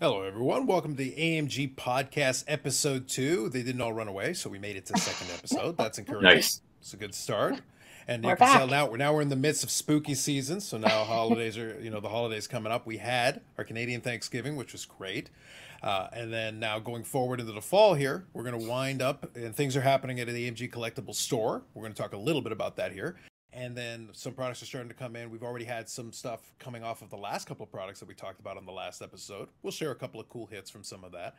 Hello, everyone. Welcome to the AMG Podcast, Episode 2. They didn't all run away, so we made it to the second episode. That's encouraging. Nice. It's a good start. And We're you can tell now we're now we're in the midst of spooky season. So now holidays are you know the holidays coming up. We had our Canadian Thanksgiving, which was great, uh, and then now going forward into the fall here, we're going to wind up and things are happening at the AMG Collectible Store. We're going to talk a little bit about that here. And then some products are starting to come in. We've already had some stuff coming off of the last couple of products that we talked about on the last episode. We'll share a couple of cool hits from some of that.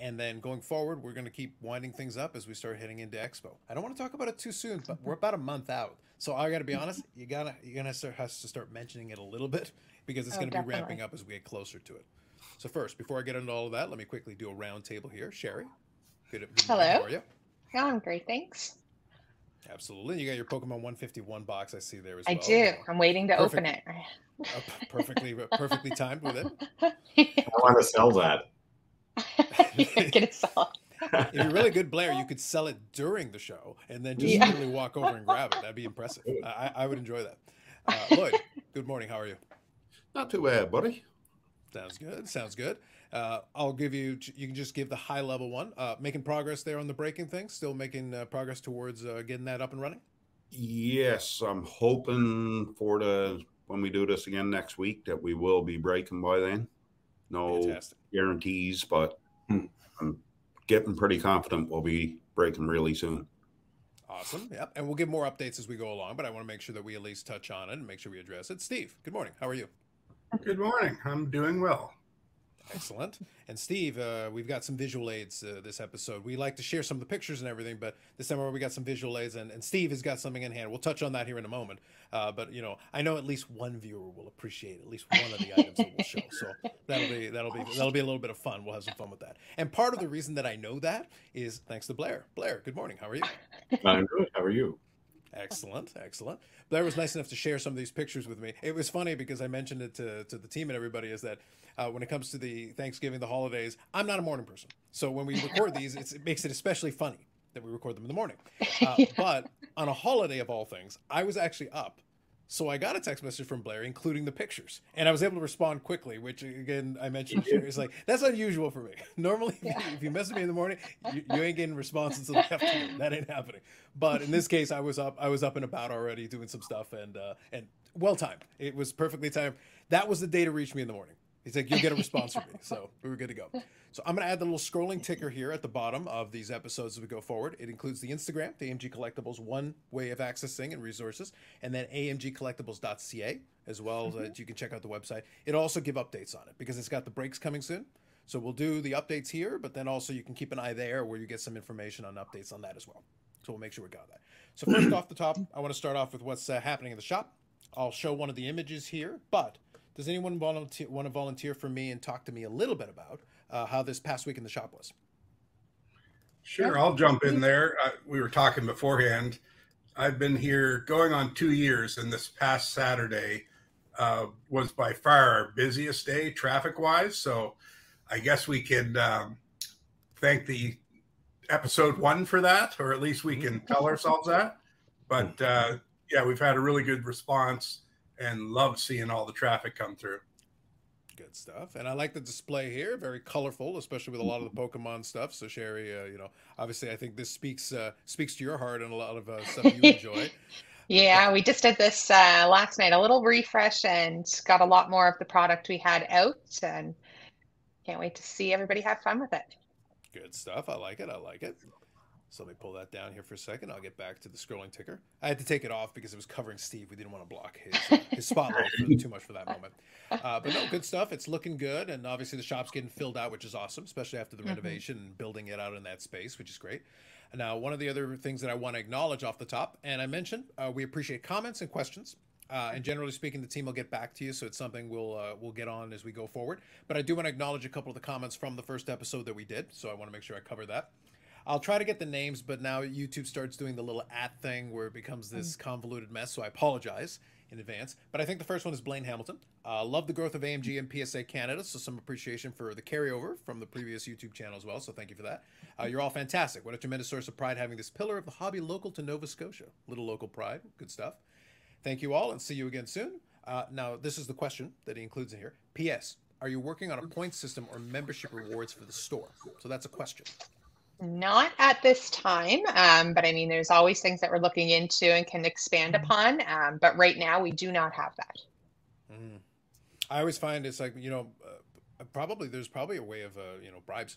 And then going forward, we're going to keep winding things up as we start heading into Expo. I don't want to talk about it too soon, but we're about a month out. So I got to be honest, you gotta you're gonna start has to start mentioning it a little bit because it's Oh, going to be ramping up as we get closer to it. So first, before I get into all of that, let me quickly do a round table here. Sherry, good, good morning. Hello. How are you? Yeah, I'm great, thanks. Absolutely. You got your Pokemon 151 box I see there as I well. do. I'm waiting to Perfect. open it. Uh, perfectly perfectly timed with it. I want to sell that. You're gonna sell If you're really good, Blair, you could sell it during the show and then just Yeah. literally walk over and grab it. That'd be impressive. I, I I would enjoy that. Uh, Lloyd, good morning. How are you? Not too bad, buddy. Sounds good. Sounds good. Uh, I'll give you. You can just give the high level one. Uh, making progress there on the breaking thing. Still making uh, progress towards uh, getting that up and running. Yes, I'm hoping for the when we do this again next week that we will be breaking by then. No Fantastic. guarantees, but I'm getting pretty confident we'll be breaking really soon. Awesome. Yep. And we'll give more updates as we go along, but I want to make sure that we at least touch on it and make sure we address it. Steve, good morning. How are you? Good morning. I'm doing well. Excellent. And Steve, uh, we've got some visual aids uh, this episode. We like to share some of the pictures and everything, but this time we got some visual aids, and, and Steve has got something in hand. We'll touch on that here in a moment. Uh, but you know, I know at least one viewer will appreciate at least one of the items that we'll show. So that'll be that'll be that'll be a little bit of fun. We'll have some fun with that. And part of the reason that I know that is thanks to Blair. Blair, good morning. How are you? I'm good. How are you? Excellent, excellent. Blair was nice enough to share some of these pictures with me. It was funny because I mentioned it to, to the team and everybody is that uh, when it comes to the Thanksgiving, the holidays, I'm not a morning person. So when we record these, it's, it makes it especially funny that we record them in the morning. Uh, Yeah. But on a holiday of all things, I was actually up. So I got a text message from Blair, including the pictures, and I was able to respond quickly. Which again, I mentioned it's like that's unusual for me. Normally, if, you, Yeah. if you message me in the morning, you, you ain't getting responses until the afternoon. That ain't happening. But in this case, I was up. I was up and about already doing some stuff, and uh, and well timed. It was perfectly timed. That was the day to reach me in the morning. He's like, you'll get a response from me. So we were good to go. So I'm going to add the little scrolling ticker here at the bottom of these episodes as we go forward. It includes the Instagram, the AMG Collectibles, one way of accessing and resources, and then amgcollectibles.ca as well as you can check out the website. It'll also give updates on it because it's got the breaks coming soon. So we'll do the updates here, but then also you can keep an eye there where you get some information on updates on that as well. So we'll make sure we got that. So first off the top, I want to start off with what's uh, happening in the shop. I'll show one of the images here, but does anyone volunteer, want to volunteer for me and talk to me a little bit about uh, how this past week in the shop was? Sure, I'll jump in there. Uh, we were talking beforehand. I've been here going on two years, and this past Saturday uh, was by far our busiest day traffic wise. So I guess we can um, thank the episode one for that, or at least we can tell ourselves that. But uh, yeah, we've had a really good response and love seeing all the traffic come through. Good stuff. And I like the display here, very colorful, especially with a lot of the Pokemon stuff. So Sherry, uh, you know, obviously I think this speaks uh, speaks to your heart and a lot of uh, stuff you enjoy. Yeah, we just did this uh, last night, a little refresh, and got a lot more of the product we had out, and can't wait to see everybody have fun with it. Good stuff. I like it. I like it. So let me pull that down here for a second. I'll get back to the scrolling ticker. I had to take it off because it was covering Steve. We didn't want to block his uh, his spotlight for too much for that moment. Uh, but no, good stuff. It's looking good, and obviously the shop's getting filled out, which is awesome, especially after the Mhm. renovation and building it out in that space, which is great. Now, one of the other things that I want to acknowledge off the top, and I mentioned, uh, we appreciate comments and questions. Uh, and generally speaking, the team will get back to you, so it's something we'll uh, we'll get on as we go forward. But I do want to acknowledge a couple of the comments from the first episode that we did, so I want to make sure I cover that. I'll try to get the names, but now YouTube starts doing the little at thing where it becomes this convoluted mess. So I apologize in advance. But I think the first one is Blaine Hamilton. Uh, love the growth of AMG and PSA Canada. So some appreciation for the carryover from the previous YouTube channel as well. So thank you for that. Uh, you're all fantastic. What a tremendous source of pride having this pillar of the hobby local to Nova Scotia. Little local pride. Good stuff. Thank you all and see you again soon. Uh, now, this is the question that he includes in here. P.S. are you working on a point system or membership rewards for the store? So that's a question. Not at this time, um, but I mean, there's always things that we're looking into and can expand upon. Um, but right now, we do not have that. Mm. I always find it's like you know, uh, probably there's probably a way of uh, you know bribes.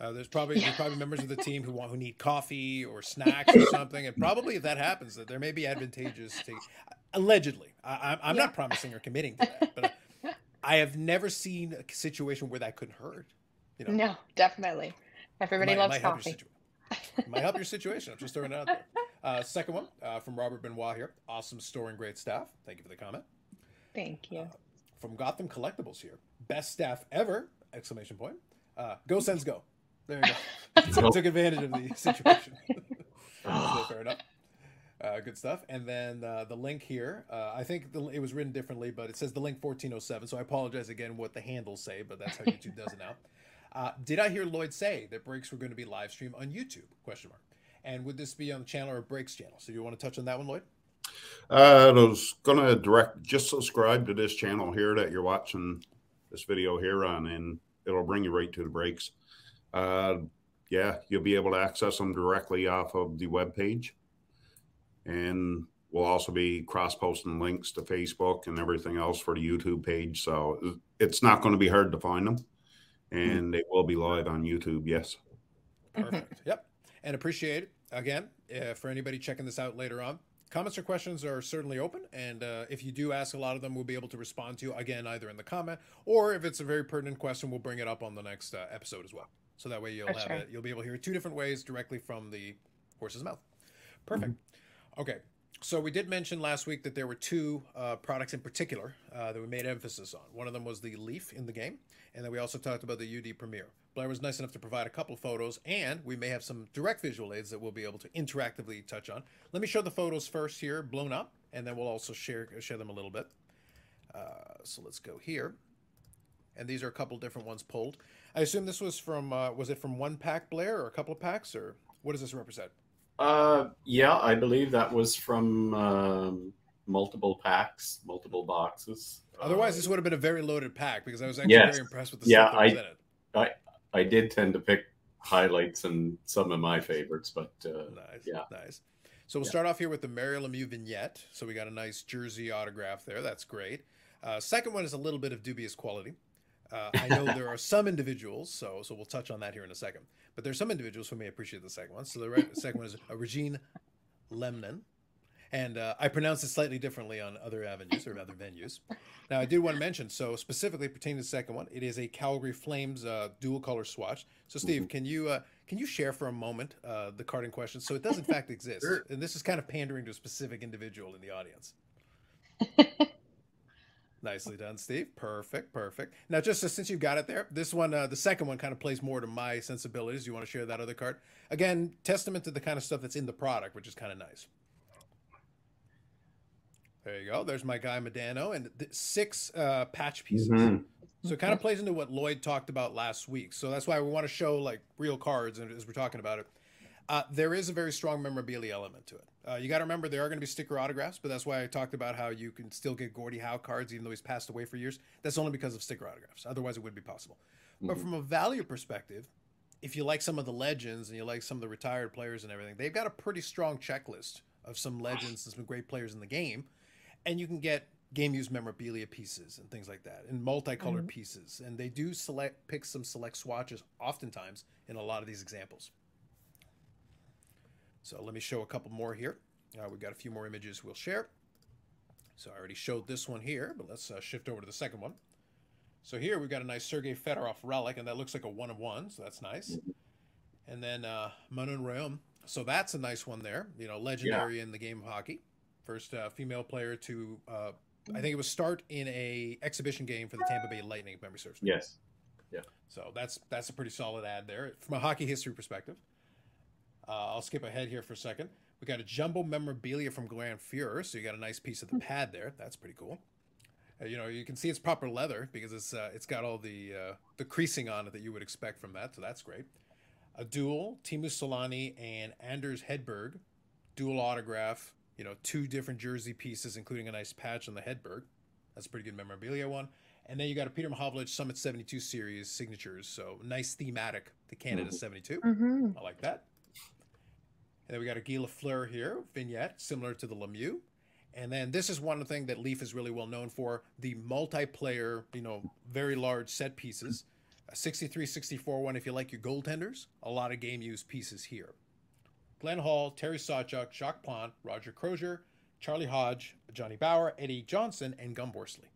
Uh, there's probably there's probably members of the team who want who need coffee or snacks or something, and probably if that happens, that there may be advantageous to allegedly. I, am Yeah. not promising or committing to that, but I have never seen a situation where that couldn't hurt. You know, No, definitely. Everybody might- loves might help coffee. situa- might help your situation. I'm just throwing it out there. Uh, second one uh, from Robert Benoit here. Awesome store and great staff. Thank you for the comment. Thank you. From Gotham Collectibles here. Best staff ever! Exclamation point. Uh, go Sens go. There you go. So took advantage of the situation. So fair enough. Uh, good stuff. And then uh, the link here, uh, I think the, it was written differently, but it says the link 1407. So I apologize again what the handles say, but that's how YouTube does it now. Uh, did I hear Lloyd say that breaks were going to be live streamed on YouTube? Question mark. And would this be on the channel or breaks channel? So you want to touch on that one, Lloyd? Uh, I was gonna direct just subscribe to this channel here that you're watching this video here on, and it'll bring you right to the breaks. Uh, yeah, you'll be able to access them directly off of the web page, and we'll also be cross posting links to Facebook and everything else for the YouTube page. So it's not going to be hard to find them, and they will be live on YouTube. Yes. Perfect. Yep. And appreciate it. Again, uh, for anybody checking this out later on, comments or questions are certainly open. And uh, if you do ask a lot of them, we'll be able to respond to you again, either in the comment or if it's a very pertinent question, we'll bring it up on the next uh, episode as well. So that way you'll For have sure. it. You'll be able to hear it two different ways directly from the horse's mouth. Perfect. Okay. So we did mention last week that there were two uh, products in particular uh, that we made emphasis on. One of them was the Leaf in the game, and then we also talked about the UD Premier. Blair was nice enough to provide a couple photos, and we may have some direct visual aids that we'll be able to interactively touch on. Let me show the photos first here, blown up, and then we'll also share share them a little bit. Uh, so let's go here, and these are a couple different ones pulled. I assume this was from uh, was it from one pack, Blair, or a couple of packs, or what does this represent? Uh, yeah, I believe that was from um, multiple packs, multiple boxes. Otherwise, this would have been a very loaded pack because I was actually Yes. very impressed with the Yeah, stuff that I- it. I did tend to pick highlights and some of my favorites, but uh, Nice, yeah. nice. So we'll Yeah. start off here with the Mario Lemieux vignette. So we got a nice jersey autograph there. That's great. Uh, second one is a little bit of dubious quality. Uh, I know there are some individuals, so so we'll touch on that here in a second. But there's some individuals who may appreciate the second one. So the re- second one is a Rejean Lemelin, and uh, I pronounce it slightly differently on other avenues or other venues. Now I did want to mention, so specifically pertaining to the second one, it is a Calgary Flames uh, dual color swatch. So Steve, can you uh, can you share for a moment uh, the card in question? So it does in fact exist, Sure. and this is kind of pandering to a specific individual in the audience. Nicely done, Steve. Perfect, perfect. Now, just since you've got it there, this one, uh, the second one, kind of plays more to my sensibilities. You want to share that other card? Again, testament to the kind of stuff that's in the product, which is kind of nice. There you go. There's my guy Modano, and th- six uh, patch pieces. Mhm. So it kind of plays into what Lloyd talked about last week. So that's why we want to show like real cards, and as we're talking about it, uh, there is a very strong memorabilia element to it. Uh, you got to remember there are going to be sticker autographs, but that's why I talked about how you can still get Gordie Howe cards even though he's passed away for years. That's only because of sticker autographs. Otherwise, it would be possible. But Mhm. from a value perspective, if you like some of the legends and you like some of the retired players and everything, they've got a pretty strong checklist of some legends and some great players in the game, and you can get game used memorabilia pieces and things like that, and multicolored Mhm. pieces. And they do select pick some select swatches oftentimes in a lot of these examples. So let me show a couple more here. Uh, we've got a few more images we'll share. So I already showed this one here, but let's uh, shift over to the second one. So here we've got a nice Sergei Fedorov relic, and that looks like a one of one, so that's nice. And then uh, Manon Rheaume. So that's a nice one there. You know, legendary in the game of hockey. First uh, female player to, uh, I think it was start in a exhibition game for the Tampa Bay Lightning, if memory serves me. Yes. Yeah. So that's that's a pretty solid ad there from a hockey history perspective. Uh, I'll skip ahead here for a second. We got a jumbo memorabilia from Grant Fuhr, so you got a nice piece of the pad there. That's pretty cool. Uh, you know, you can see it's proper leather because it's uh, it's got all the uh, the creasing on it that you would expect from that, so that's great. A dual Teemu Selanne and Anders Hedberg, dual autograph. You know, two different jersey pieces, including a nice patch on the Hedberg. That's a pretty good memorabilia one. And then you got a Peter Mahovlich Summit 72 series signatures. So nice thematic to Canada Mhm. 72. hmm I like that. And then we got a Guy Lafleur here, vignette, similar to the Lemieux. And then this is one thing that Leaf is really well known for the multiplayer, you know, very large set pieces. A 63 64 one, if you like your goaltenders, a lot of game use pieces here. Glenn Hall, Terry Sawchuk, Jacques Plante, Roger Crozier, Charlie Hodge, Johnny Bower, Eddie Johnson, and Gump Worsley.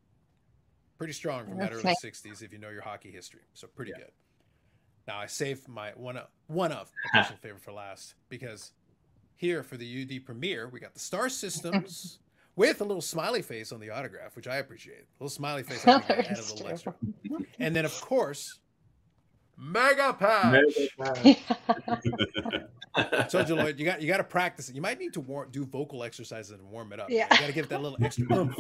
Pretty strong from that early 60s if you know your hockey history. So pretty good. Now I saved my one of one of my personal favorite for last because here for the UD premier we got the Star Systems with a little smiley face on the autograph, which I appreciate. A little smiley face, I think, added a That's little extra. And then of course, Mega Patch. So Lloyd, you got you got to practice it. You might need to war- do vocal exercises and warm it up. Yeah. You got to give it that little extra oomph.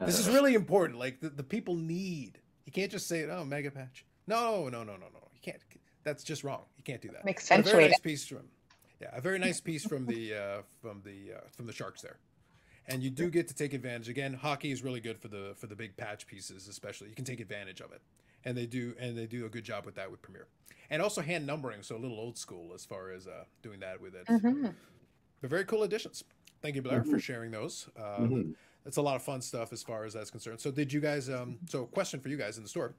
This is really important. Like the, the people need. You can't just say, "Oh, mega patch." No, no, no, no, no. You can't. That's just wrong. You can't do that. Make But a very nice piece from, yeah, a very nice piece from the uh, from the uh, from the Sharks there, and you do get to take advantage. Again, hockey is really good for the for the big patch pieces, especially. You can take advantage of it, and they do and they do a good job with that with Premier, and also hand numbering. So a little old school as far as uh, doing that with it. hmm They're very cool additions. Thank you, Blair, for sharing those. Uh, Mhm. It's a lot of fun stuff as far as that's concerned. So, did you guys? Um, so, question for you guys in the store: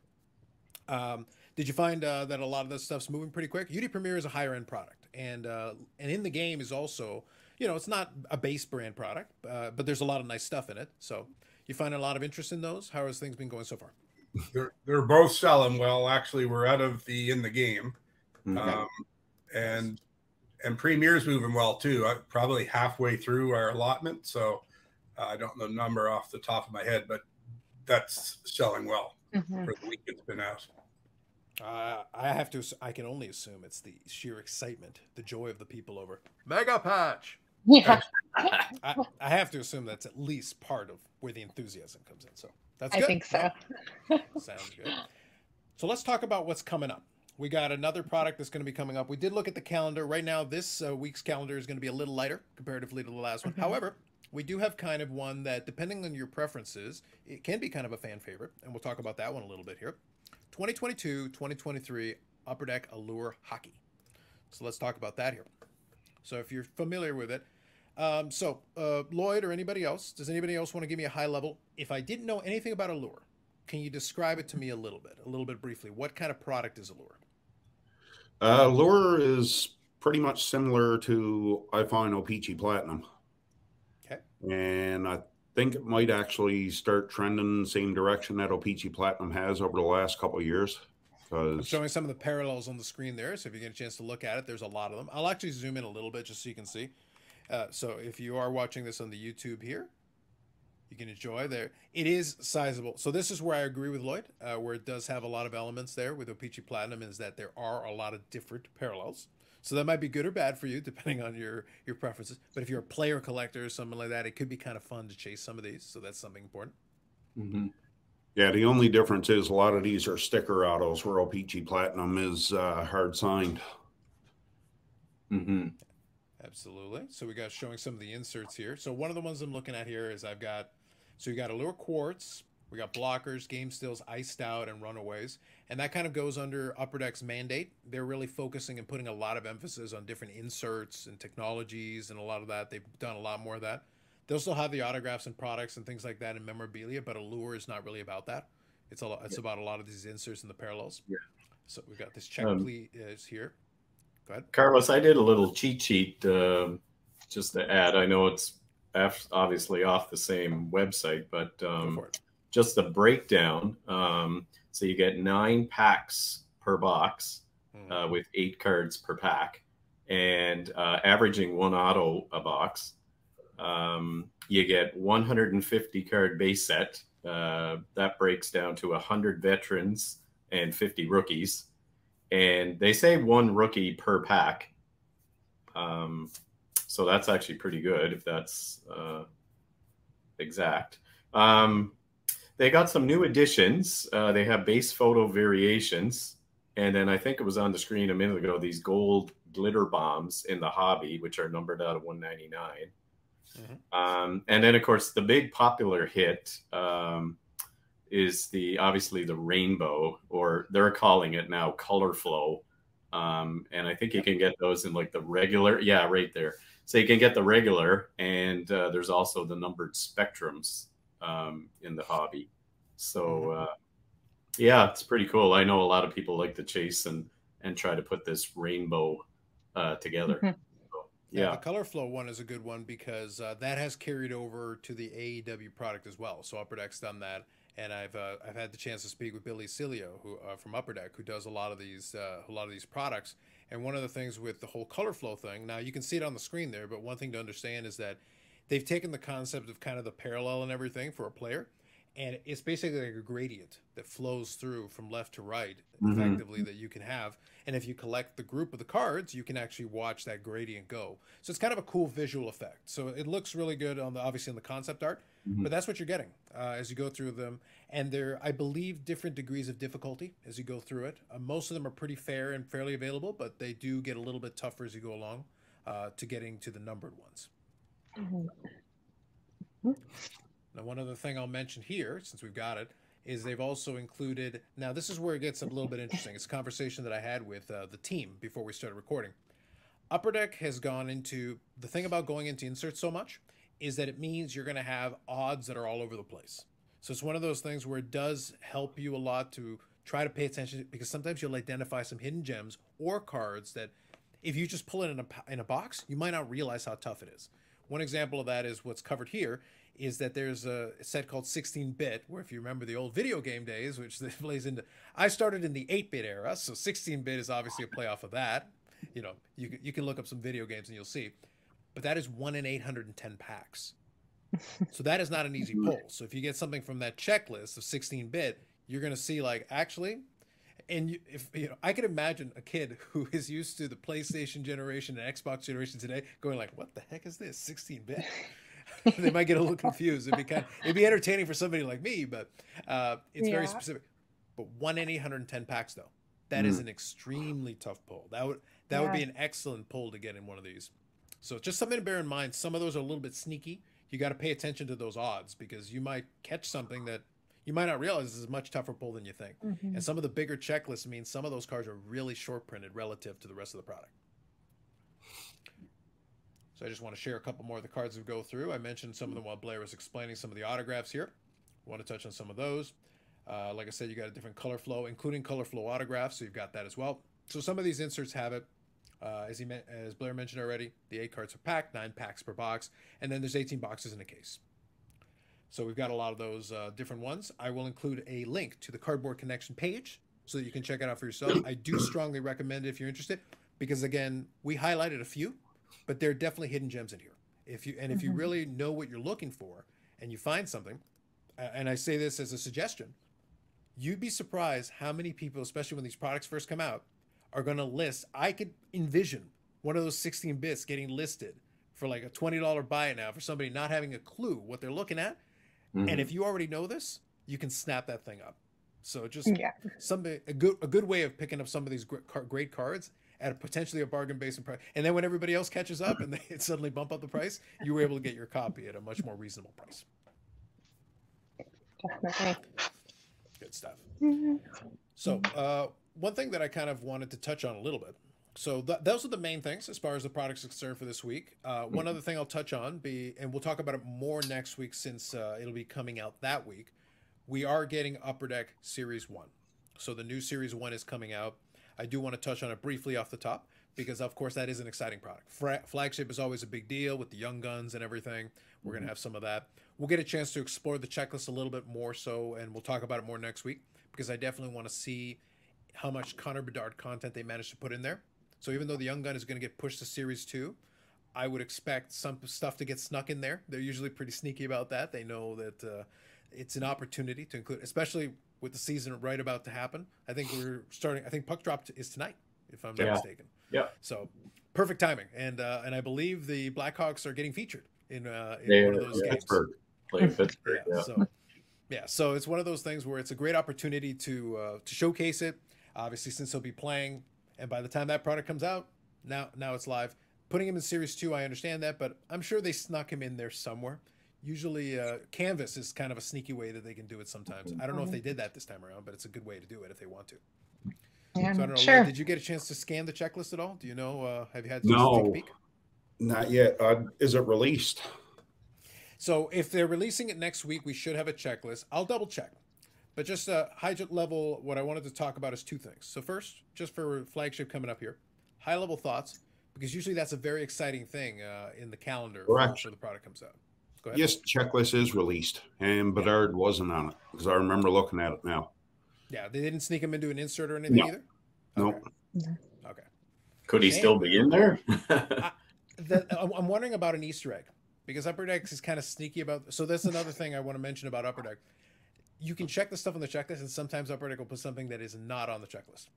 um, Did you find uh, that a lot of this stuff's moving pretty quick? UD Premier is a higher end product, and uh, and in the game is also, you know, it's not a base brand product, uh, but there's a lot of nice stuff in it. So, you find a lot of interest in those. How has things been going so far? They're they're both selling well. Actually, we're out of the in the game, Mhm. um, and and Premier's moving well too. i probably halfway through our allotment, so uh, I don't know the number off the top of my head, but that's selling well hmm for the week it's been out. Uh, I have to. I can only assume it's the sheer excitement, the joy of the people over Mega Patch. Yeah, I, I have to assume that's at least part of where the enthusiasm comes in. So that's good. I think so. Sounds good. So let's talk about what's coming up. We got another product that's going to be coming up. We did look at the calendar. Right now, this uh, week's calendar is going to be a little lighter comparatively to the last one. Mhm. However, we do have kind of one that, depending on your preferences, it can be kind of a fan favorite. And we'll talk about that one a little bit here. 2022 2023 Upper Deck Allure Hockey. So let's talk about that here. So if you're familiar with it, um, so uh, Lloyd or anybody else, does anybody else want to give me a high level? If I didn't know anything about Allure, can you describe it to me a little bit, a little bit briefly? What kind of product is Allure? Uh, Lure is pretty much similar to I find O-Pee-Chee Platinum. Okay. And I think it might actually start trending the same direction that O-Pee-Chee Platinum has over the last couple of years. I'm Because showing some of the parallels on the screen there, so if you get a chance to look at it, there's a lot of them. I'll actually zoom in a little bit just so you can see. Uh, so if you are watching this on the YouTube here, you can enjoy there. It is sizable. So this is where I agree with Lloyd, uh, where it does have a lot of elements there with O-Pee-Chee Platinum, is that there are a lot of different parallels. So that might be good or bad for you, depending on your your preferences. But if you're a player collector or something like that, it could be kind of fun to chase some of these. So that's something important. Mhm. yeah, the only difference is a lot of these are sticker autos where O-Pee-Chee Platinum is uh, hard signed. Mhm. Absolutely. So we got showing some of the inserts here. So one of the ones I'm looking at here is I've got so you got a Allure Quartz, we got blockers, game stills, iced out, and runaways, and that kind of goes under Upper Deck's mandate. They're really focusing and putting a lot of emphasis on different inserts and technologies and a lot of that. They've done a lot more of that. They'll still have the autographs and products and things like that and memorabilia, but Allure is not really about that. It's a lot, it's about a lot of these inserts and the parallels. Yeah. So we've got this check Um, please is here. Go ahead. Carlos, I did a little cheat sheet um just to add. I know it's obviously off the same website, but um. Just the breakdown. Um, so you get nine packs per box Mhm. uh, with eight cards per pack, and uh, averaging one auto a box. Um, you get 150 card base set. Uh, that breaks down to 100 veterans and 50 rookies. And they say one rookie per pack. Um, so that's actually pretty good if that's uh, exact. Um, they got some new additions. Uh, they have base photo variations. And then I think it was on the screen a minute ago, these gold glitter bombs in the hobby, which are numbered out of 199. Um, and then, of course, the big popular hit um, is the obviously the rainbow, or they're calling it now color flow. Um, and I think you can get those in like the regular, yeah, right there. So you can get the regular, and uh, there's also the numbered spectrums um, in the hobby. So mm-hmm. uh, yeah, it's pretty cool. I know a lot of people like to chase and and try to put this rainbow uh, together. Mm-hmm. So, yeah. yeah. the color flow one is a good one because uh, that has carried over to the AEW product as well. So Upper Deck's done that, and I've uh, I've had the chance to speak with Billy Cilio, who uh, from Upper Deck, who does a lot of these uh, a lot of these products. And one of the things with the whole color flow thing, now you can see it on the screen there, but one thing to understand is that they've taken the concept of kind of the parallel and everything for a player, and it's basically like a gradient that flows through from left to right mm-hmm. effectively that you can have and if you collect the group of the cards you can actually watch that gradient go so it's kind of a cool visual effect so it looks really good on the obviously on the concept art mm-hmm. but that's what you're getting uh, as you go through them and there i believe different degrees of difficulty as you go through it uh, most of them are pretty fair and fairly available but they do get a little bit tougher as you go along uh, to getting to the numbered ones mm-hmm. Now, one other thing I'll mention here, since we've got it, is they've also included. Now, this is where it gets a little bit interesting. It's a conversation that I had with uh, the team before we started recording. Upper Deck has gone into the thing about going into inserts so much is that it means you're going to have odds that are all over the place. So it's one of those things where it does help you a lot to try to pay attention because sometimes you'll identify some hidden gems or cards that if you just pull it in a in a box, you might not realize how tough it is. One example of that is what's covered here is that there's a set called 16-bit, where if you remember the old video game days, which plays into, I started in the 8-bit era, so 16-bit is obviously a play off of that. You know, you you can look up some video games and you'll see, but that is one in 810 packs. so that is not an easy pull. So if you get something from that checklist of 16-bit, you're going to see like actually and you, if you know, I can imagine a kid who is used to the PlayStation generation and Xbox generation today going like, "What the heck is this? 16-bit?" they might get a little confused. It'd be kind of, it'd be entertaining for somebody like me, but uh, it's yeah. very specific. But one in 810 packs though, that mm. is an extremely tough pull. That would that yeah. would be an excellent pull to get in one of these. So just something to bear in mind. Some of those are a little bit sneaky. You got to pay attention to those odds because you might catch something that you might not realize this is a much tougher pull than you think. Mm-hmm. And some of the bigger checklists mean some of those cards are really short printed relative to the rest of the product. So I just want to share a couple more of the cards we go through. I mentioned some of them while Blair was explaining some of the autographs here. I want to touch on some of those. Uh, like I said, you got a different color flow, including color flow autographs, so you've got that as well. So some of these inserts have it. Uh, as he as Blair mentioned already, the eight cards are packed, nine packs per box, and then there's 18 boxes in a case. So we've got a lot of those uh, different ones. I will include a link to the Cardboard Connection page so that you can check it out for yourself. I do strongly recommend it if you're interested, because again, we highlighted a few but there are definitely hidden gems in here. If you and if you mm-hmm. really know what you're looking for and you find something, and I say this as a suggestion, you'd be surprised how many people, especially when these products first come out, are going to list. I could envision one of those 16 bits getting listed for like a $20 buy now for somebody not having a clue what they're looking at. Mm-hmm. And if you already know this, you can snap that thing up. So just yeah. something a good a good way of picking up some of these great cards at a potentially a bargain basement price. And then when everybody else catches up and they suddenly bump up the price, you were able to get your copy at a much more reasonable price. Definitely. Good stuff. Mm-hmm. So, uh, one thing that I kind of wanted to touch on a little bit. So th- those are the main things as far as the products concerned for this week. Uh, one other thing I'll touch on be, and we'll talk about it more next week since uh, it'll be coming out that week. We are getting Upper Deck Series One, so the new Series One is coming out. I do want to touch on it briefly off the top because, of course, that is an exciting product. Fra- flagship is always a big deal with the young guns and everything. We're mm-hmm. going to have some of that. We'll get a chance to explore the checklist a little bit more so, and we'll talk about it more next week because I definitely want to see how much Connor Bedard content they managed to put in there. So even though the young gun is going to get pushed to Series 2, I would expect some stuff to get snuck in there. They're usually pretty sneaky about that. They know that uh, it's an opportunity to include, especially with the season right about to happen. I think we're starting. I think puck drop is tonight, if I'm not yeah. mistaken. Yeah. So perfect timing, and uh, and I believe the Blackhawks are getting featured in, uh, in one of those games. Pittsburgh. Pittsburgh. yeah, yeah. So yeah, so it's one of those things where it's a great opportunity to uh, to showcase it. Obviously, since he'll be playing, and by the time that product comes out, now now it's live. Putting him in Series Two, I understand that, but I'm sure they snuck him in there somewhere Usually, uh, Canvas is kind of a sneaky way that they can do it sometimes. I don't know if they did that this time around, but it's a good way to do it if they want to. Yeah, So I don't know. sure. Lloyd, Did you get a chance to scan the checklist at all? Do you know? Uh, have you had to take a No. peek? Not yet. Uh, is it released? So if they're releasing it next week, we should have a checklist. I'll double check. But just uh, high level, what I wanted to talk about is two things. So first, just for flagship coming up here, high level thoughts, because usually that's a very exciting thing uh, in the calendar for, Correct. for the product comes out. Go ahead. Yes, checklist is released, and Bedard wasn't on it because I remember looking at it now. Yeah, they didn't sneak him into an insert or anything No. either. Nope. Okay. okay. Could he still be in there? I'm I'm wondering about an Easter egg because Upper Deck is kind of sneaky about. So that's another thing I want to mention about Upper Deck. You can check the stuff on the checklist, and sometimes Upper will put something that is not on the checklist,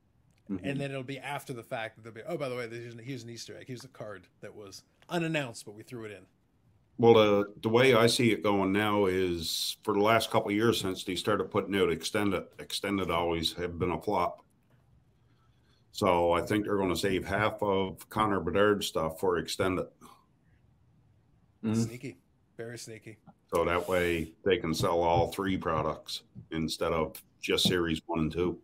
Mhm. and then it'll be after the fact that they'll be, oh, by the way, here's an, here's an Easter egg. Here's a card that was unannounced, but we threw it in. Well, the the way I see it going now is for the last couple of years since they started putting out extended, extended always have been a flop. So I think they're going to save half of Connor Bedard stuff for extended, Mhm. Sneaky, very sneaky. so that way they can sell all three products instead of just series one and two.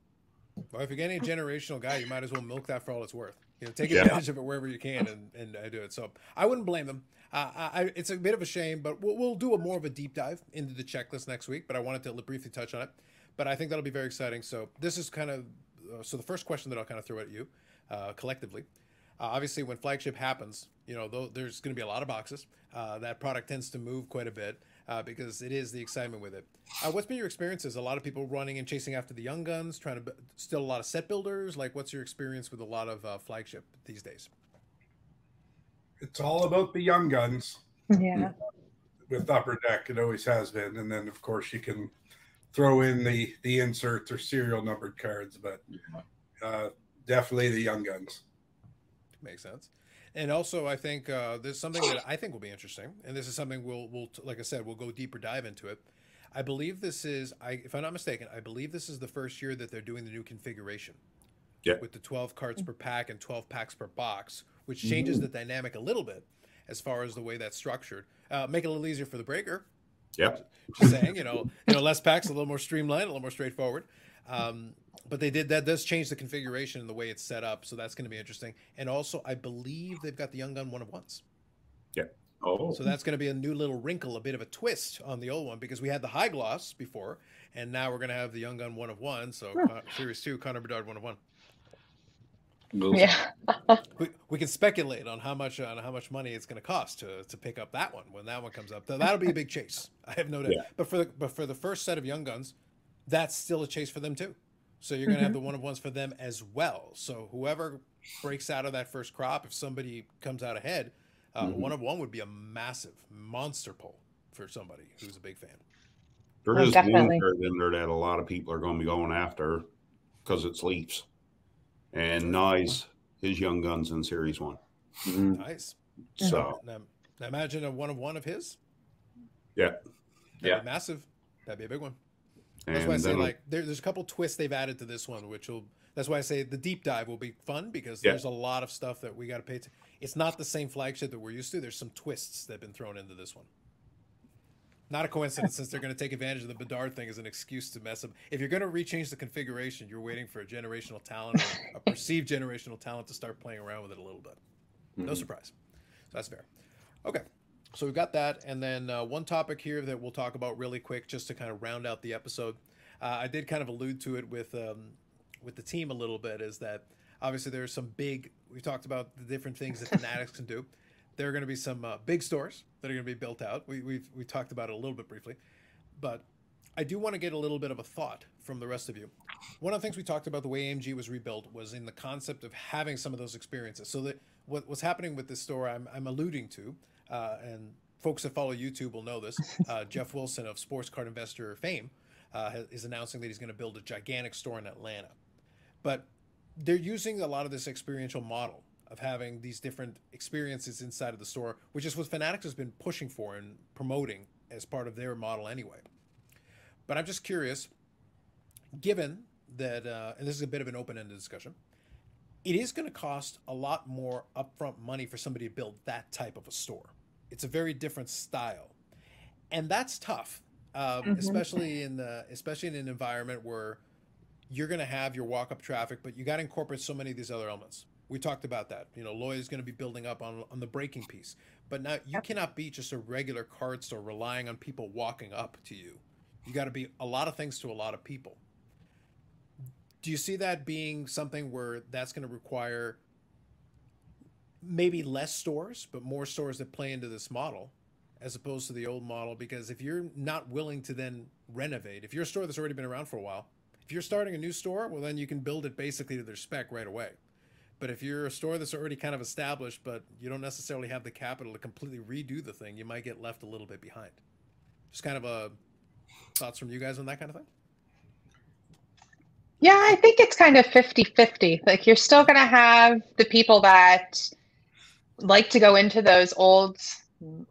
Well, if you're getting a generational guy, you might as well milk that for all it's worth. You know, take Yeah. advantage of it wherever you can and, and uh, do it. So I wouldn't blame them. Uh, I, I- it's a bit of a shame, but we'll, we'll do a more of a deep dive into the checklist next week. But I wanted to briefly touch on it. But I think that'll be very exciting. So this is kind of uh, so the first question that I'll kind of throw at you uh, collectively. Uh, obviously, when flagship happens, you know though, there's going to be a lot of boxes. Uh, that product tends to move quite a bit uh, because it is the excitement with it. Uh, what's been your experiences? A lot of people running and chasing after the young guns, trying to bu- still a lot of set builders. Like, what's your experience with a lot of uh, flagship these days? It's all about the young guns Yeah. with Upper Deck. It always has been, and then of course you can throw in the the inserts or serial numbered cards, but uh, definitely the young guns. Makes sense. And also, I think uh, there's something that I think will be interesting, and this is something we'll, we'll, like I said, we'll go deeper dive into it. I believe this is, I, if I'm not mistaken, I believe this is the first year that they're doing the new configuration. Yeah. With the 12 cards per pack and 12 packs per box, which changes the dynamic a little bit as far as the way that's structured. Uh, make it a little easier for the breaker. Yeah. Just saying, you know, you know, less packs, a little more streamlined, a little more straightforward. Um, but they did that does change the configuration and the way it's set up, so that's going to be interesting. And also, I believe they've got the Young Gun one of ones, Yeah. Oh, so that's going to be a new little wrinkle, a bit of a twist on the old one because we had the high gloss before, and now we're going to have the Young Gun one of one. So uh, Series Two, Connor Bedard one of one. Yeah. We, we can speculate on how much on how much money it's going to cost to, to pick up that one when that one comes up. That'll be a big chase. I have no doubt. Yeah. But for the but for the first set of young guns, that's still a chase for them too. So you're going to have the one of ones for them as well. So whoever breaks out of that first crop, if somebody comes out ahead, uh, Mhm. one of one would be a massive monster pull for somebody who's a big fan. There Oh, is definitely. card in there that a lot of people are going to be going after because it's Leafs and Knies, his young guns in Series One. Mhm. Nice. So Now, now imagine a one of one of his. yeah, That'd Yeah. be massive. That'd be a big one. That's why I say like there, there's a couple twists they've added to this one, which will. That's why I say the deep dive will be fun because Yeah. there's a lot of stuff that we got to pay. To, it's not the same flagship that we're used to. There's some twists that have been thrown into this one. Not a coincidence, since they're going to take advantage of the Bedard thing as an excuse to mess up. If you're going to rechange the configuration, you're waiting for a generational talent, or a perceived generational talent, to start playing around with it a little bit. No Mhm. surprise. So that's fair. Okay. So we've got that. And then uh, one topic here that we'll talk about really quick just to kind of round out the episode. Uh, I did kind of allude to it with um, with the team a little bit is that obviously there's some big, we talked about the different things that Fanatics can do. There are going to be some uh, big stores that are going to be built out. We, we've, we talked about it a little bit briefly. But I do want to get a little bit of a thought from the rest of you. One of the things we talked about the way AMG was rebuilt was in the concept of having some of those experiences. So that what, what's happening with this store, I'm, I'm alluding to, uh, and folks that follow YouTube will know this. Uh, Geoff Wilson of Sports Card Investor fame uh, is announcing that he's going to build a gigantic store in Atlanta. But they're using a lot of this experiential model of having these different experiences inside of the store, which is what Fanatics has been pushing for and promoting as part of their model anyway. But I'm just curious, given that, uh, and this is a bit of an open ended discussion, it is going to cost a lot more upfront money for somebody to build that type of a store. It's a very different style. and that's tough, um, Mhm. especially in the especially in an environment where you're going to have your walk up traffic, but you got to incorporate so many of these other elements. We talked about that. You know, Lloyd is going to be building up on on the breaking piece, but now you cannot be just a regular card store relying on people walking up to you. You got to be a lot of things to a lot of people. Do you see that being something where that's going to require maybe less stores, but more stores that play into this model as opposed to the old model? Because if you're not willing to then renovate, if you're a store that's already been around for a while, if you're starting a new store, well, then you can build it basically to their spec right away. But if you're a store that's already kind of established, but you don't necessarily have the capital to completely redo the thing, you might get left a little bit behind. Just kind of a thoughts from you guys on that kind of thing. Yeah, I think it's kind of 50 50. Like, you're still going to have the people that like to go into those old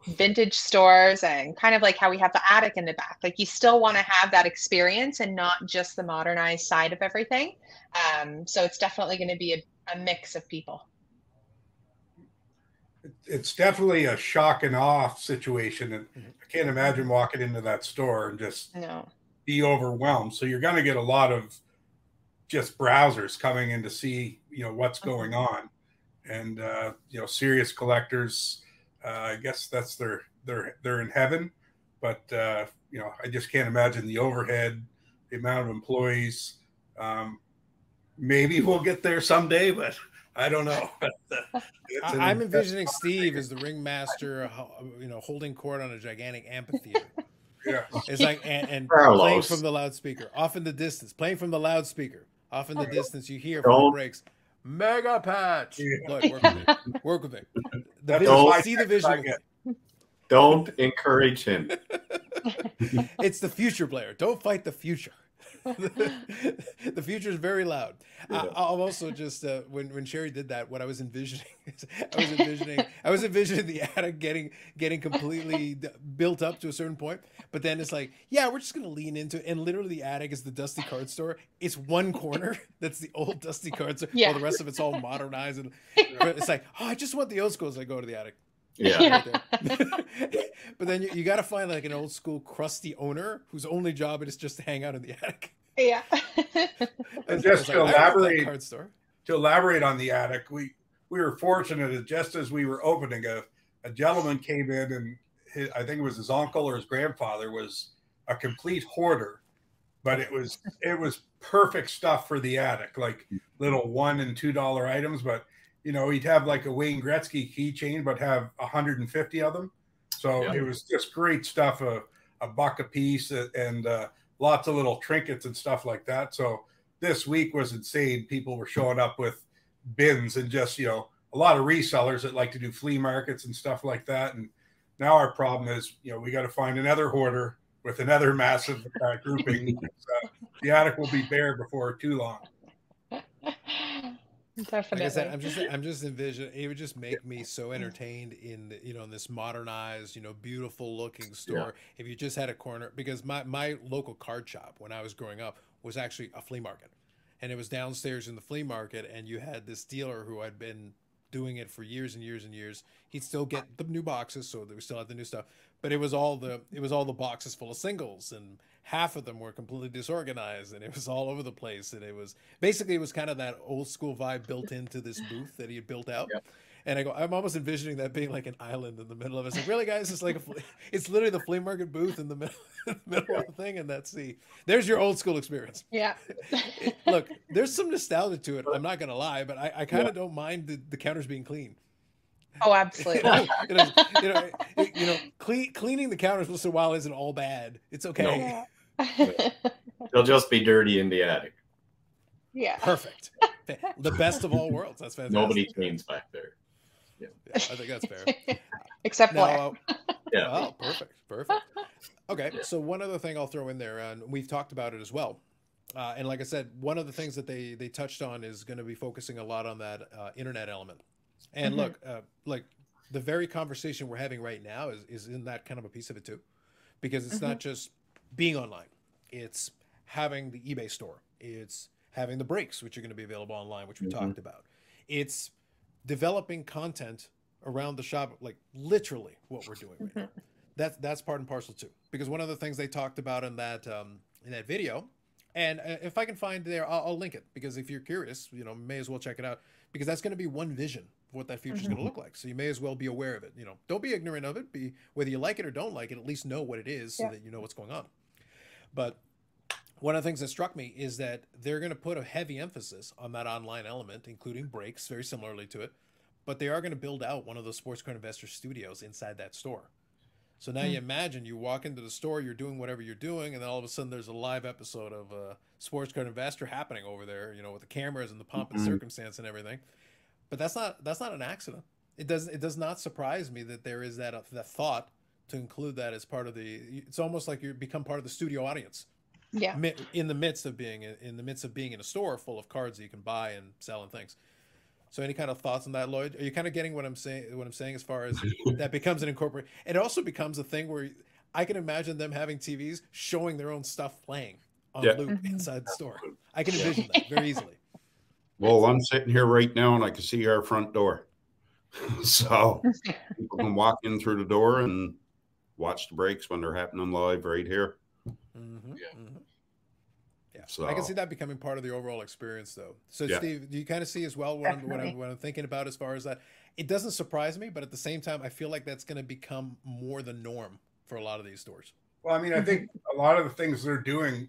vintage stores and kind of like how we have the attic in the back. Like, you still want to have that experience and not just the modernized side of everything. Um, so, it's definitely going to be a, a mix of people. It's definitely a shock and awe situation. And Mhm. I can't imagine walking into that store and just No. be overwhelmed. So you're going to get a lot of just browsers coming in to see, you know, what's going on. And, uh, you know, serious collectors, uh, I guess that's their, they're, they're in heaven. But, uh, you know, I just can't imagine the overhead, the amount of employees. Um, maybe we'll get there someday, but I don't know. It's an I, I'm envisioning Steve as the ringmaster, ho- you know, holding court on a gigantic amphitheater. Yeah. It's like and, and playing from the loudspeaker, off in the distance, playing from the loudspeaker, off in the distance. You hear from the Don't- breaks, mega patch. Yeah. Look, work with me. Work with me. The That's visual, see the get, visual. I with get. me. Don't encourage him. It's the future, Blair. Don't fight the future. the future is very loud. I, Yeah. I'm also just uh, when when Sherry did that, what I was envisioning, is I was envisioning, I was envisioning the attic getting getting completely built up to a certain point, but then it's like, yeah, we're just gonna lean into, it. and literally the attic is the dusty card store. It's one corner that's the old dusty card store. Yeah. while the rest of it's all modernized, and but it's like, oh, I just want the old school as I go to the attic. Yeah. Yeah. But then you, you got to find like an old school crusty owner whose only job is just to hang out in the attic. Yeah. And just to like, I love that elaborate- card store. to elaborate on the attic, we we were fortunate that just as we were opening, a, a gentleman came in and his, I think it was his uncle or his grandfather was a complete hoarder, but it was it was perfect stuff for the attic, like little one and two dollar items. But you know, he'd have like a Wayne Gretzky keychain, but have 150 of them. So Yeah. it was just great stuff, a, a buck a piece, uh, and uh, lots of little trinkets and stuff like that. So this week was insane. People were showing up with bins and just, you know, a lot of resellers that like to do flea markets and stuff like that. And now our problem is, you know, we got to find another hoarder with another massive uh, grouping. uh, the attic will be bare before too long. Definitely. Like I said, I'm just I'm just envisioning it would just make me so entertained in the, you know in this modernized, you know, beautiful looking store. If you just had a corner because my my local card shop when I was growing up was actually a flea market. And it was downstairs in the flea market and you had this dealer who had been doing it for years and years and years. He'd still get the new boxes so we still had the new stuff, but it was all the it was all the boxes full of singles and half of them were completely disorganized and it was all over the place and it was basically it was kind of that old school vibe built into this booth that he had built out. Yep. And I go, I'm almost envisioning that being like an island in the middle of it. It's like, really, guys? It's like a, flea- it's literally the flea market booth in the middle, in the middle of the thing, and that's the there's your old school experience. yeah. Look, there's some nostalgia to it. I'm not gonna lie, but I, I kind of don't mind the, the counters being clean. Oh, absolutely. you know, you know, it- you know, clean, cleaning the counters once in a while isn't all bad. It's okay. Yeah. They'll just be dirty in the attic. yeah. Perfect. The best of all worlds. That's fantastic. Nobody cleans back there. Yeah, I think that's fair. Except Blair. Now, uh, Yeah. Oh, perfect, perfect. Okay, so one other thing I'll throw in there, and we've talked about it as well. Uh, and like I said, one of the things that they they touched on is going to be focusing a lot on that uh, internet element. And Mhm. look, uh, like the very conversation we're having right now is is in that kind of a piece of it too, because it's not just being online; it's having the eBay store, it's having the breaks, which are going to be available online, which we Mhm. talked about. It's developing content around the shop, like literally what we're doing right now. that's that's part and parcel too. Because one of the things they talked about in that um, in that video, and uh, if I can find there, I'll, I'll link it because if you're curious, you know, may as well check it out because that's going to be one vision of what that future is Mhm. going to look like. So you may as well be aware of it. You know, don't be ignorant of it. Be whether you like it or don't like it, at least know what it is so Yeah. that you know what's going on. But one of the things that struck me is that they're going to put a heavy emphasis on that online element, including breaks, very similarly to it. But they are going to build out one of those sports card investor studios inside that store. So now you imagine you walk into the store, you're doing whatever you're doing, and then all of a sudden there's a live episode of uh, Sports Card Investor happening over there, you know, with the cameras and the pomp and Mhm. circumstance and everything. But that's not that's not an accident. It does it does not surprise me that there is that uh, that thought to include that as part of the. It's almost like you become part of the studio audience Yeah. in the midst of being in the midst of being in a store full of cards that you can buy and sell and things. So, any kind of thoughts on that, Lloyd? Are you kind of getting what I'm saying? What I'm saying as far as that becomes an incorporate. It also becomes a thing where I can imagine them having TVs showing their own stuff playing on Yeah. loop Mhm. inside the store. I can envision that very easily. Well, I'm sitting here right now and I can see our front door. so people can walk in through the door and watch the breaks when they're happening live right here. Hmm Yeah. hmm Yeah, So- I can see that becoming part of the overall experience, though. So, Yeah. Steve, do you kind of see as well what I'm, what, I'm, what I'm thinking about as far as that? It doesn't surprise me, but at the same time, I feel like that's going to become more the norm for a lot of these stores. Well, I mean, I think a lot of the things they're doing,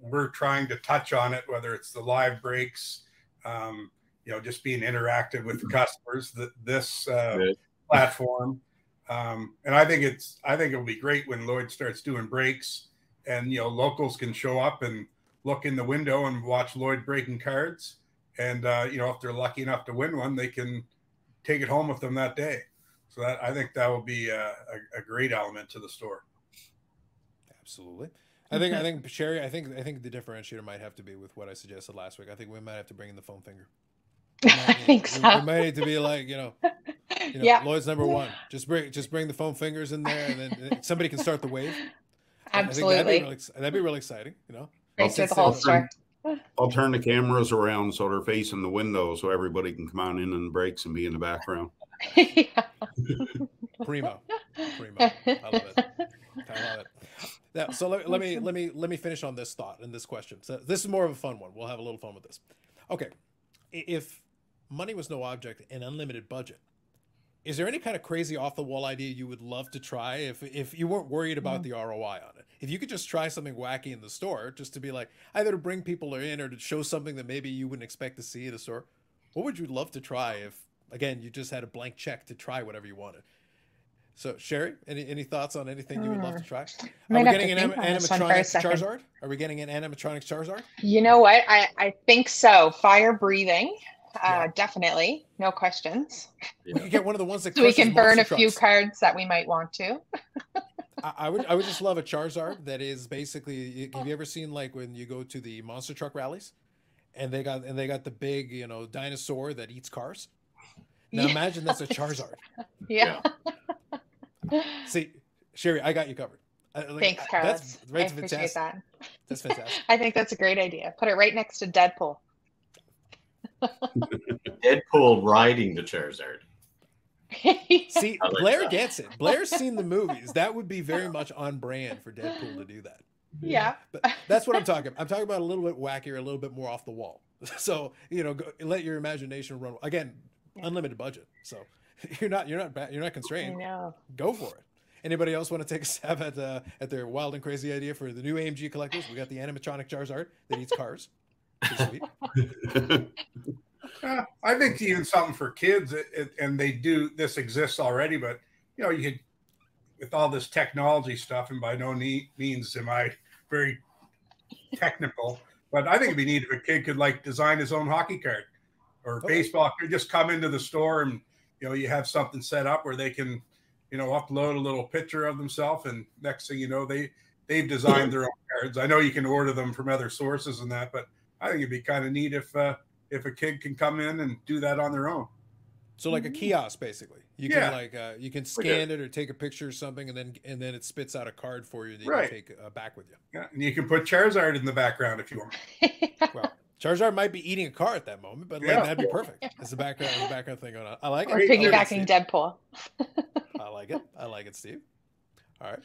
we're trying to touch on it, whether it's the live breaks, um, you know, just being interactive with the customers. That this uh, Right. platform, um, and I think it's, I think it'll be great when Lloyd starts doing breaks, and you know, locals can show up and look in the window and watch Lloyd breaking cards, and uh, you know, if they're lucky enough to win one, they can take it home with them that day. So that I think that will be a, a, a great element to the store. Absolutely. I think I think Sherry. I think I think the differentiator might have to be with what I suggested last week. I think we might have to bring in the foam finger. Might I think so. We, might need to be like you know, you know, yeah. Lloyd's number one. Just bring just bring the foam fingers in there, and then somebody can start the wave. I think that'd be Absolutely. really, ex- that'd be really exciting. You know. Race I'll the whole that. store. I'll turn the cameras around so they're facing the window so everybody can come on in and breaks and be in the background. Primo. Primo. I love it. I love it. Now, so let, let me let me let me finish on this thought and this question. So this is more of a fun one. We'll have a little fun with this. Okay, if money was no object and unlimited budget, is there any kind of crazy off the wall idea you would love to try if if you weren't worried about mm-hmm. the ROI on it? If you could just try something wacky in the store, just to be like either to bring people in or to show something that maybe you wouldn't expect to see at a store, what would you love to try if again you just had a blank check to try whatever you wanted? So Sherry, any any thoughts on anything you would love to hmm. try? Are we getting an anim- on this one for animatronic. Charizard? Are we getting an animatronic Charizard? You know what? I, I think so. Fire breathing. Uh, Yeah. Definitely. No questions. We could get one of the ones that So we can burn a monster few cards that we might want to. I, I would I would just love a Charizard that is basically. Have you ever seen like when you go to the monster truck rallies, and they got and they got the big you know dinosaur that eats cars. Now Yeah. imagine that's a Charizard. Yeah. See, Sherry, I got you covered. Like, Thanks, Carlos. That's, I that's appreciate fantastic. that. That's fantastic. I think that's a great idea. Put it right next to Deadpool. Deadpool riding the Charizard. See, like Blair that. gets it. Blair's seen the movies. That would be very much on brand for Deadpool to do that. yeah. But that's what I'm talking about. I'm talking about a little bit wackier, a little bit more off the wall. So you know, go, let your imagination run. Again, unlimited budget. So you're not you're not ba- you're not I constrained. know. Go for it. Anybody else want to take a stab at uh, at their wild and crazy idea for the new AMG collectors? We got the animatronic Charizard that eats cars. Pretty sweet. Uh, I think even something for kids, it, it, and they do. This exists already, but you know, you could with all this technology stuff, and by no ne- means am I very technical, but I think it'd be neat if a kid could like design his own hockey card or Okay. baseball. Could just come into the store and you know you have something set up where they can you know upload a little picture of themselves, and next thing you know they they've designed their own cards. I know you can order them from other sources and that, but I think it'd be kind of neat if. uh if a kid can come in and do that on their own. So like a kiosk, basically. You Yeah. can like uh, you can scan it or take a picture or something, and then and then it spits out a card for you that you Right. can take uh, back with you. Yeah, and you can put Charizard in the background if you want. Well, Charizard might be eating a car at that moment, but like, Yeah. that'd be perfect. As the background, as a background thing going on. I like Or it. I like it, piggybacking Deadpool. I like it. I like it, Steve. All right.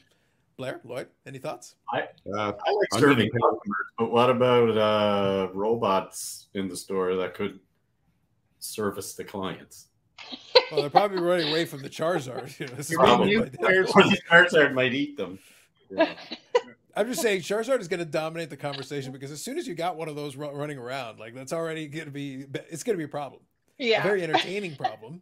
Blair, Lloyd, any thoughts? Uh, I like serving customers, but what about uh, robots in the store that could service the clients? Well, they're probably running away from the Charizard. You know, this is Probably. what- the Charizard might eat them. Yeah. I'm just saying, Charizard is going to dominate the conversation because as soon as you got one of those ru- running around, like that's already going to be, it's going to be a problem. A Yeah. very entertaining problem.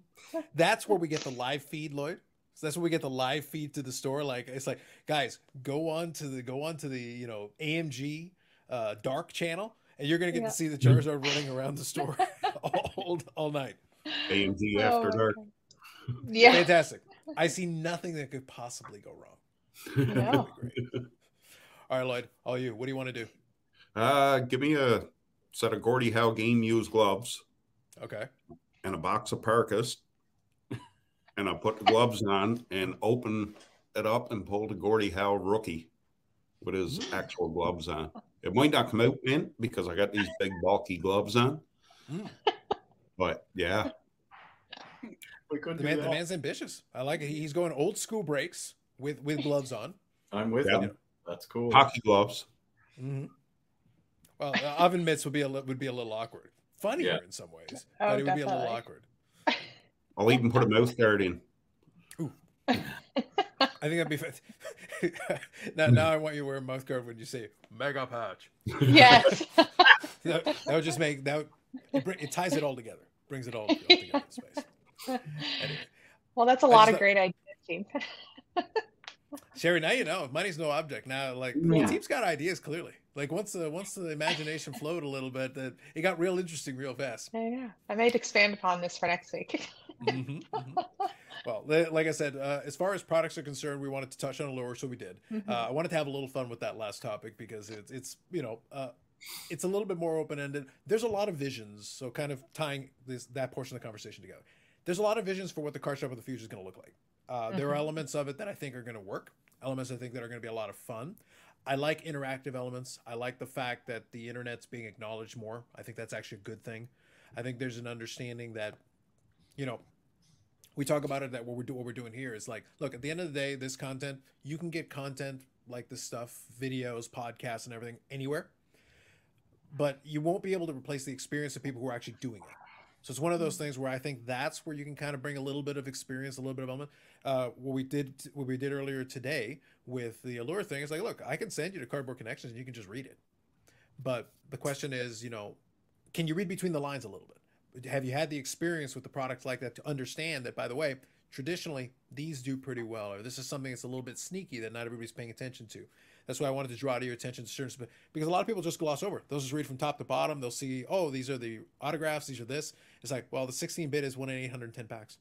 That's where we get the live feed, Lloyd. So that's when we get the live feed to the store. Like it's like, guys, go on to the go on to the you know AMG uh, Dark channel, and you're going to get Yeah. to see the Charizard running around the store all all night. AMG Oh after dark. Yeah. Fantastic. I see nothing that could possibly go wrong. No. That'd be great. All right, Lloyd, all you. What do you want to do? Uh, give me a set of Gordie Howe game used gloves Okay. and a box of Parkhurst, and I put the gloves on and open it up and pull the Gordie Howe rookie with his actual gloves on. It might not come out in because I got these big bulky gloves on, Mm. but yeah, We could The man, the man's ambitious. I like it. He's going old school breaks with with gloves on. I'm with Yeah. you. That's cool. hockey gloves. Mm-hmm. Well, uh, oven mitts would be a li- would be a little awkward. Funnier Yeah. in some ways, Oh, but it would be a little awkward. I'll even put a mouth guard in. I think that'd be. Fa- now, now I want you to wear a mouth guard when you say mega patch. Yes. That, that would just make that. Would, it, it ties it all together. Brings it all, all together in space. Anyway, well, that's a lot just of great ideas, team. Sherry, now you know money's no object. Now, like the team's got ideas clearly. Like once the once the imagination flowed a little bit, that it got real interesting real fast. Yeah, yeah. I might expand upon this for next week. Mhm, mhm. Well, like I said, uh, as far as products are concerned, we wanted to touch on a Allure, so we did. Mhm. Uh, I wanted to have a little fun with that last topic because it's it's you know uh, it's a little bit more open ended. There's a lot of visions, so kind of tying this that portion of the conversation together. There's a lot of visions for what the car shop of the future is going to look like. Uh, There are Mhm. elements of it that I think are going to work. Elements I think that are going to be a lot of fun. I like interactive elements. I like the fact that the internet's being acknowledged more. I think that's actually a good thing. I think there's an understanding that, you know, we talk about it that what we're do, what we're doing here is like, look, at the end of the day, this content you can get content like this stuff, videos, podcasts, and everything anywhere, but you won't be able to replace the experience of people who are actually doing it. So it's one of those things where I think that's where you can kind of bring a little bit of experience, a little bit of element. Uh, what we did, what we did earlier today with the allure thing is like, look, I can send you to Cardboard Connections and you can just read it. But the question is, you know, can you read between the lines a little bit? Have you had the experience with the products like that to understand that, by the way, traditionally these do pretty well, or this is something that's a little bit sneaky that not everybody's paying attention to. That's why I wanted to draw to your attention to certain because a lot of people just gloss over. They'll just read from top to bottom. They'll see, oh, these are the autographs, these are this. It's like, well, the 16 bit is one in 810 packs.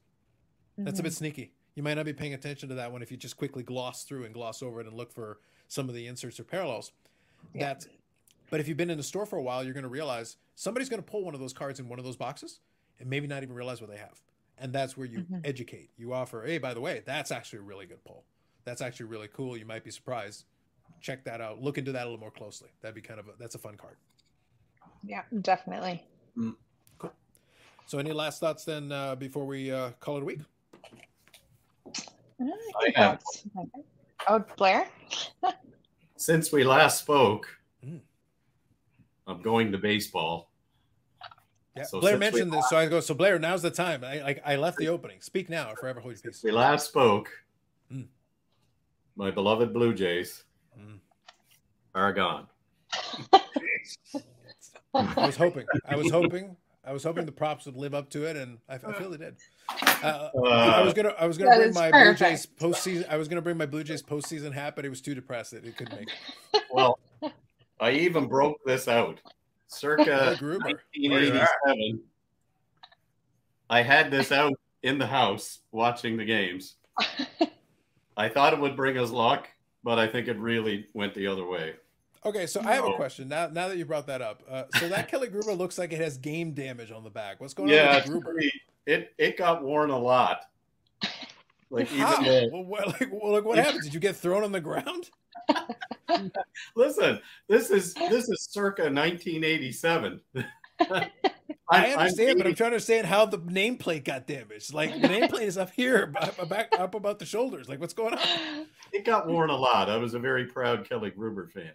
That's a bit sneaky. You might not be paying attention to that one if you just quickly gloss through and gloss over it and look for some of the inserts or parallels. Yeah. That's but if you've been in the store for a while, you're going to realize somebody's going to pull one of those cards in one of those boxes and maybe not even realize what they have. And that's where you Mhm. educate. You offer, hey, by the way, that's actually a really good pull. That's actually really cool. You might be surprised. Check that out. Look into that a little more closely. That'd be kind of a, that's a fun card. Yeah, definitely. Cool. So, any last thoughts then uh, before we uh, call it a week? I have. Oh, Blair? Since we last spoke, Mm. I'm going to baseball. Yeah, So Blair mentioned this, so I go. So Blair, now's the time. I like I left the opening. Speak now, or forever hold your peace. We last spoke, Mm. my beloved Blue Jays Mm. are gone. I was hoping. I was hoping. I was hoping the props would live up to it, and I, I feel they did. Uh, I was gonna. I was gonna bring is my Blue. Jays postseason. I was gonna bring my Blue Jays postseason hat, but it was too depressed that it couldn't make it. Well, I even broke this out. Circa Gruber. 1987, I had this out in the house watching the games. I thought it would bring us luck, but I think it really went the other way. Okay, so I have a question now. Now that you brought that up, uh, so that Kelly Gruber looks like it has game damage on the back. What's going on Yeah, with Gruber? pretty- it it got worn a lot. Like How? even the, Well, what, like, well, like, what happened? Did you get thrown on the ground? listen, this is this is circa 1987. I I'm- understand, I'm but I'm trying to understand how the nameplate got damaged. Like the nameplate is up here, up, back, up about the shoulders. Like what's going on? it got worn a lot. I was a very proud Kelly Gruber fan.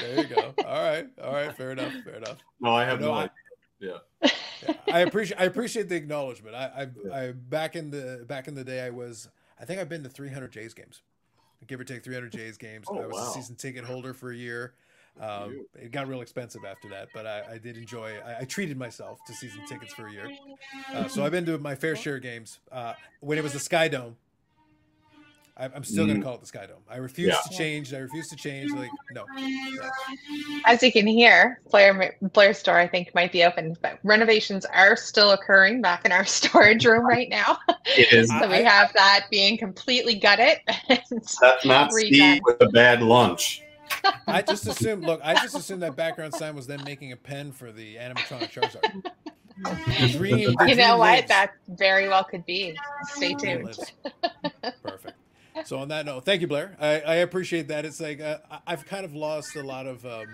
There you go. All right, all right, fair enough, fair enough. No, I have No, no, idea. Yeah. Yeah, I appreciate I appreciate the acknowledgement. I, I I back in the back in the day I was I think I've been to 300 Jays games, give or take 300 Jays games. Oh, I was wow. a season ticket holder for a year. Um, it got real expensive after that, but I, I did enjoy. I, I treated myself to season tickets for a year, uh, so I've been to my fair share of games. Uh, when it was the Sky Dome, I, I'm still going to call it the Sky Dome. I refuse Yeah. to change. I refuse to change. Like no, no. As you can hear, Blair Blair store I think might be open, but renovations are still occurring back in our storage room right now. It is. so I- we have that being completely gutted. That's not. Steve with a bad lunch. I just assumed. Look, I just assumed that background sign was them making a pen for the animatronic Charizard. The dream- the You know what? lives. That very well could be. Stay tuned. lives. Perfect. So on that note, thank you, Blair. I, I appreciate that. It's like uh, I- I've kind of lost a lot of. Um,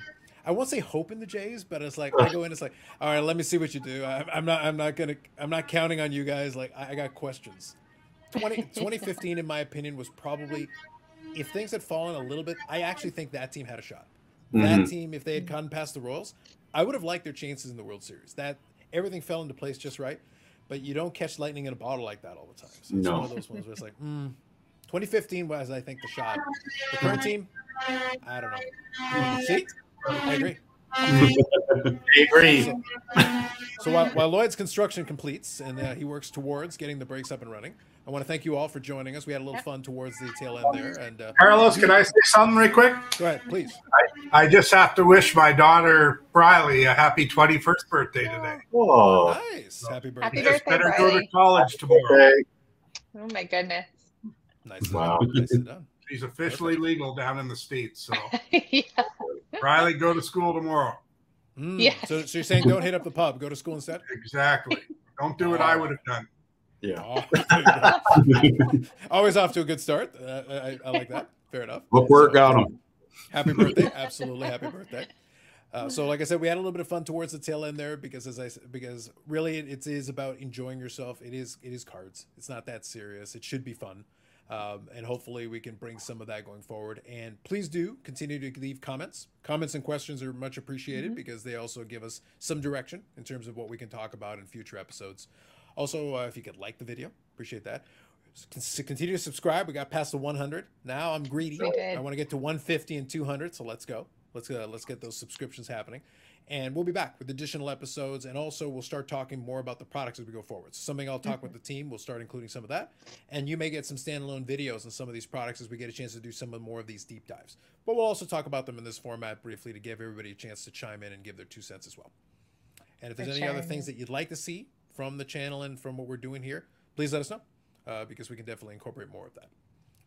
I won't say hope in the Jays, but it's like I go in. It's like, all right, let me see what you do. I, I'm not. I'm not gonna. I'm not counting on you guys. Like I, I got questions. 20, 2015, in my opinion, was probably if things had fallen a little bit. I actually think that team had a shot. That Mhm. team, if they had gotten past the Royals, I would have liked their chances in the World Series. That everything fell into place just right. But you don't catch lightning in a bottle like that all the time. So it's No. one of those ones where it's like, mm, 2015 was, I think, the shot. The current team, I don't know. See, I agree. I agree. So, so while, while Lloyd's construction completes and uh, he works towards getting the breaks up and running, I want to thank you all for joining us. We had a little fun towards the tail end there. And uh, Carlos, can I say something real quick? go ahead, please. I just have to wish my daughter Briley a happy 21st birthday today. Oh, Nice. Happy birthday. Happy birthday, better go to college tomorrow. Oh my goodness. Nice. Wow. Nicely done. She's officially legal down in the states. So yeah. Riley, go to school tomorrow. Mm, Yes. So, so you're saying don't hit up the pub, go to school instead? Exactly. Don't do what I would have done. Yeah. Oh, there you go. Always off to a good start. Uh, I, I like that. Fair enough. Look where it So, got him. Happy birthday! Absolutely happy birthday. Uh, so, like I said, we had a little bit of fun towards the tail end there because, as I s- because really it, it is about enjoying yourself. It is it is cards. It's not that serious. It should be fun, um, and hopefully we can bring some of that going forward. And please do continue to leave comments. Comments and questions are much appreciated because they also give us some direction in terms of what we can talk about in future episodes. Also, uh, if you could like the video, appreciate that. Con- Continue to subscribe. We got past the 100. Now I'm greedy. I want to get to 150 and 200. So let's go. Let's uh, let's get those subscriptions happening, and we'll be back with additional episodes. And also, we'll start talking more about the products as we go forward. So something I'll talk with the team. We'll start including some of that, and you may get some standalone videos on some of these products as we get a chance to do some of more of these deep dives. But we'll also talk about them in this format briefly to give everybody a chance to chime in and give their two cents as well. And if there's For any other things that you'd like to see from the channel and from what we're doing here, please let us know uh, because we can definitely incorporate more of that.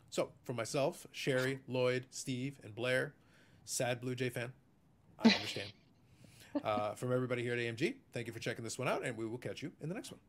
So, for myself, Sherry, Lloyd, Steve, and Blair, sad Blue Jay fan, I understand. uh, from everybody here at AMG, thank you for checking this one out, and we will catch you in the next one.